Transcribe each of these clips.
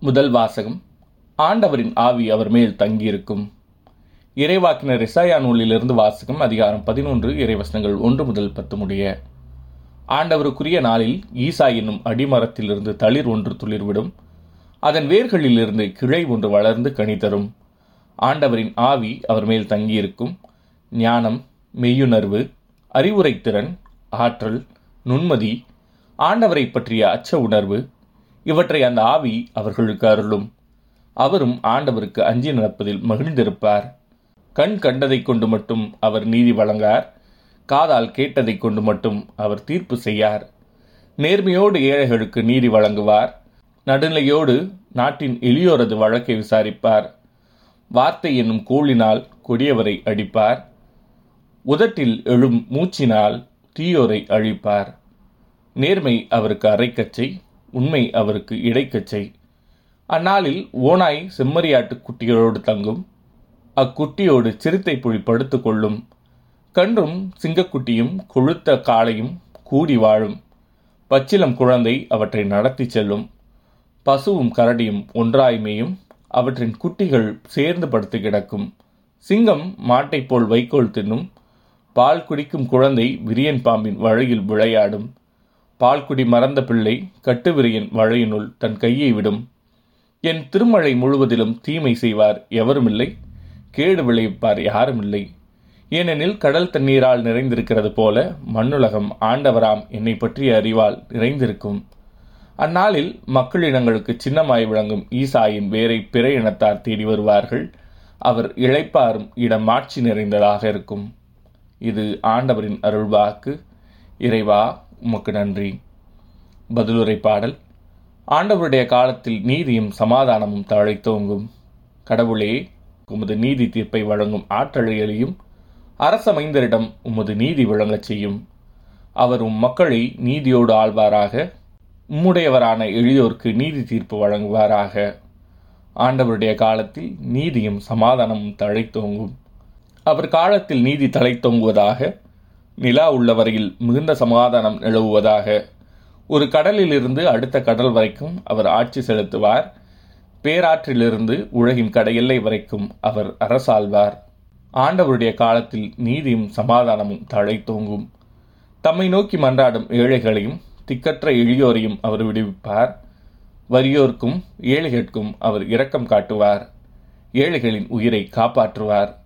முதல் வாசகம். ஆண்டவரின் ஆவி அவர் மேல் தங்கியிருக்கும். இறைவாக்கினர் ரிசாயா நூலிலிருந்து வாசகம் அதிகாரம் பதினொன்று இறைவசனங்கள் ஒன்று முதல் பத்து முடிய ஆண்டவருக்குரிய நாளில் ஈசா என்னும் அடிமரத்திலிருந்து தளிர் ஒன்று துளிர்விடும். அதன் வேர்களிலிருந்து கிளை ஒன்று வளர்ந்து கனி தரும். ஆண்டவரின் ஆவி அவர் மேல் தங்கியிருக்கும். ஞானம் மெய்யுணர்வு அறிவுரைத்திறன் ஆற்றல் நுண்மதி ஆண்டவரை பற்றிய அச்ச உணர்வு இவற்றை அந்த ஆவி அவர்களுக்கு அருளும். அவரும் ஆண்டவருக்கு அஞ்சி நடப்பதில் மகிழ்ந்திருப்பார். கண் கண்டதைக் கொண்டு மட்டும் அவர் நீதி வழங்கார். காதால் கேட்டதைக் கொண்டு மட்டும் அவர் தீர்ப்பு செய்யார். நேர்மையோடு ஏழைகளுக்கு நீதி வழங்குவார். நடுநிலையோடு நாட்டின் எளியோரது வழக்கை விசாரிப்பார். வார்த்தை என்னும் கோளினால் கொடியவரை அடிப்பார். உதட்டில் எழும் மூச்சினால் தீயோரை அழிப்பார். நேர்மை அவருக்கு அரைக்கச்சை. உண்மை அவருக்கு இடைக்கச்சை அந்நாளில் ஓனாய் செம்மறியாட்டு குட்டிகளோடு தங்கும். அக்குட்டியோடு சிறுத்தை புலி படுத்து கொள்ளும். கன்றும் சிங்கக்குட்டியும் கொழுத்த காளையும் கூடி வாழும். பச்சிலம் குழந்தை அவற்றை நடத்தி செல்லும். பசுவும் கரடியும் ஒன்றாய்மையும் அவற்றின் குட்டிகள் சேர்ந்து படுத்து கிடக்கும். சிங்கம் மாட்டைப் போல் வைக்கோல் தின்னும். பால் குடிக்கும் குழந்தை விரியன் பாம்பின் வழியில் விளையாடும். பால்குடி மறந்த பிள்ளை கட்டுவிரியின் வழையினுள் தன் கையை விடும். என் திருமழை முழுவதிலும் தீமை செய்வார் எவருமில்லை? கேடு விளைவிப்பார் யாருமில்லை? ஏனெனில் கடல் தண்ணீரால் நிறைந்திருக்கிறது போல மண்ணுலகம் ஆண்டவராம் என்னை பற்றிய அறிவால் நிறைந்திருக்கும். அந்நாளில் மக்களினங்களுக்கு சின்னமாய் விளங்கும் ஈசாயின் வேரை பிற இனத்தார் தேடி வருவார்கள். அவர் இழைப்பாரும் இடம் மாட்சி நிறைந்ததாக இருக்கும். இது ஆண்டவரின் அருள்வாக்கு. இறைவா உமக்கு நன்றி. பதிலுரை பாடல். ஆண்டவருடைய காலத்தில் நீதியும் சமாதானமும் தழைத்தோங்கும் கடவுளே உமது நீதி தீர்ப்பை வழங்கும் ஆற்றலையலையும் அரசமைந்தரிடம் உமது நீதி விளங்கச் செய்யும். அவர் உம் மக்களை நீதியோடு ஆழ்வாராக உம்முடையவரான எளியோர்க்கு நீதி தீர்ப்பு வழங்குவாராக. ஆண்டவருடைய காலத்தில் நீதியும் சமாதானமும் தழைத்தோங்கும் அவர் காலத்தில் நீதி தழைத்தோங்குவதாக நிலா உள்ள வரையில் மிகுந்த சமாதானம் நிலவுவதாக ஒரு கடலிலிருந்து அடுத்த கடல் வரைக்கும் அவர் ஆட்சி செலுத்துவார். பேராற்றிலிருந்து உலகின் கடையெல்லை வரைக்கும் அவர் அரசாழ்வார். ஆண்டவருடைய காலத்தில் நீதியும் சமாதானமும் தழைத்தோங்கும். தம்மை நோக்கி மன்றாடும் ஏழைகளையும் திக்கற்ற எளியோரையும் அவர் விடுவிப்பார். வறியோர்க்கும் ஏழைகளுக்கும் அவர் இரக்கம் காட்டுவார். ஏழைகளின் உயிரை காப்பாற்றுவார்.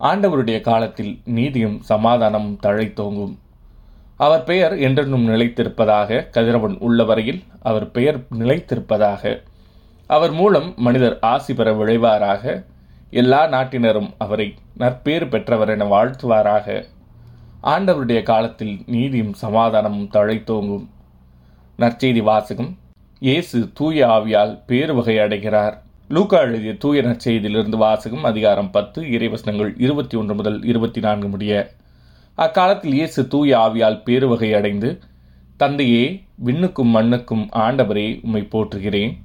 ஆண்டவருடைய காலத்தில் நீதியும் சமாதானமும் தழைத்தோங்கும் அவர் பெயர் என்றென்றும் நிலைத்திருப்பதாக கதிரவன் உள்ள வரையில் அவர் பெயர் நிலைத்திருப்பதாக அவர் மூலம் மனிதர் ஆசி பெற விளைவாராக எல்லா நாட்டினரும் அவரை நற்பேறு பெற்றவர் என வாழ்த்துவாராக. ஆண்டவருடைய காலத்தில் நீதியும் சமாதானமும் தழைத்தோங்கும் நற்செய்தி வாசகம் இயேசு தூய ஆவியால் பேறு வகை அடைகிறார். லூக்கா எழுதிய தூய நற்செய்தியிலிருந்து வாசகம் அதிகாரம் பத்து இறைவசனங்கள் இருபத்தி ஒன்று முதல் இருபத்தி நான்கு முடிய. அக்காலத்தில் இயேசு தூய ஆவியால் பேருவகை அடைந்து தந்தையே விண்ணுக்கும் மண்ணுக்கும் ஆண்டவரே உம்மை போற்றுகிறேன்.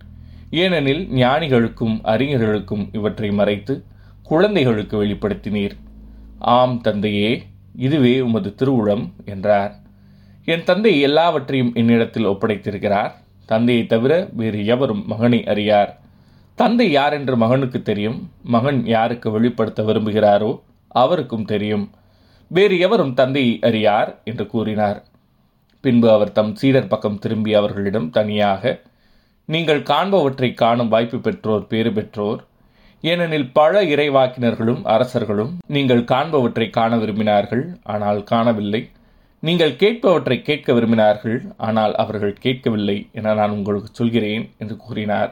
ஏனெனில் ஞானிகளுக்கும் அறிஞர்களுக்கும் இவற்றை மறைத்து குழந்தைகளுக்கு வெளிப்படுத்தினீர். ஆம் தந்தையே இதுவே உமது திருவுளம் என்றார். என் தந்தை எல்லாவற்றையும் என்னிடத்தில் ஒப்படைத்திருக்கிறார். தந்தையை தவிர வேறு எவரும் மகனை அறியார். தந்தை யார் என்று மகனுக்கு தெரியும். மகன் யாருக்கு வெளிப்படுத்த விரும்புகிறாரோ அவருக்கும் தெரியும். வேறு எவரும் தந்தையை அறியார் என்று கூறினார். பின்பு அவர் தம் சீடர் பக்கம் திரும்பி அவர்களிடம் தனியாக நீங்கள் காண்பவற்றை காணும் வாய்ப்பு பெற்றோர் பேறு பெற்றோர். ஏனெனில் பல இறைவாக்கினர்களும் அரசர்களும் நீங்கள் காண்பவற்றை காண விரும்பினார்கள் ஆனால் காணவில்லை. நீங்கள் கேட்பவற்றை கேட்க விரும்பினார்கள் ஆனால் அவர்கள் கேட்கவில்லை என நான் உங்களுக்கு சொல்கிறேன் என்று கூறினார்.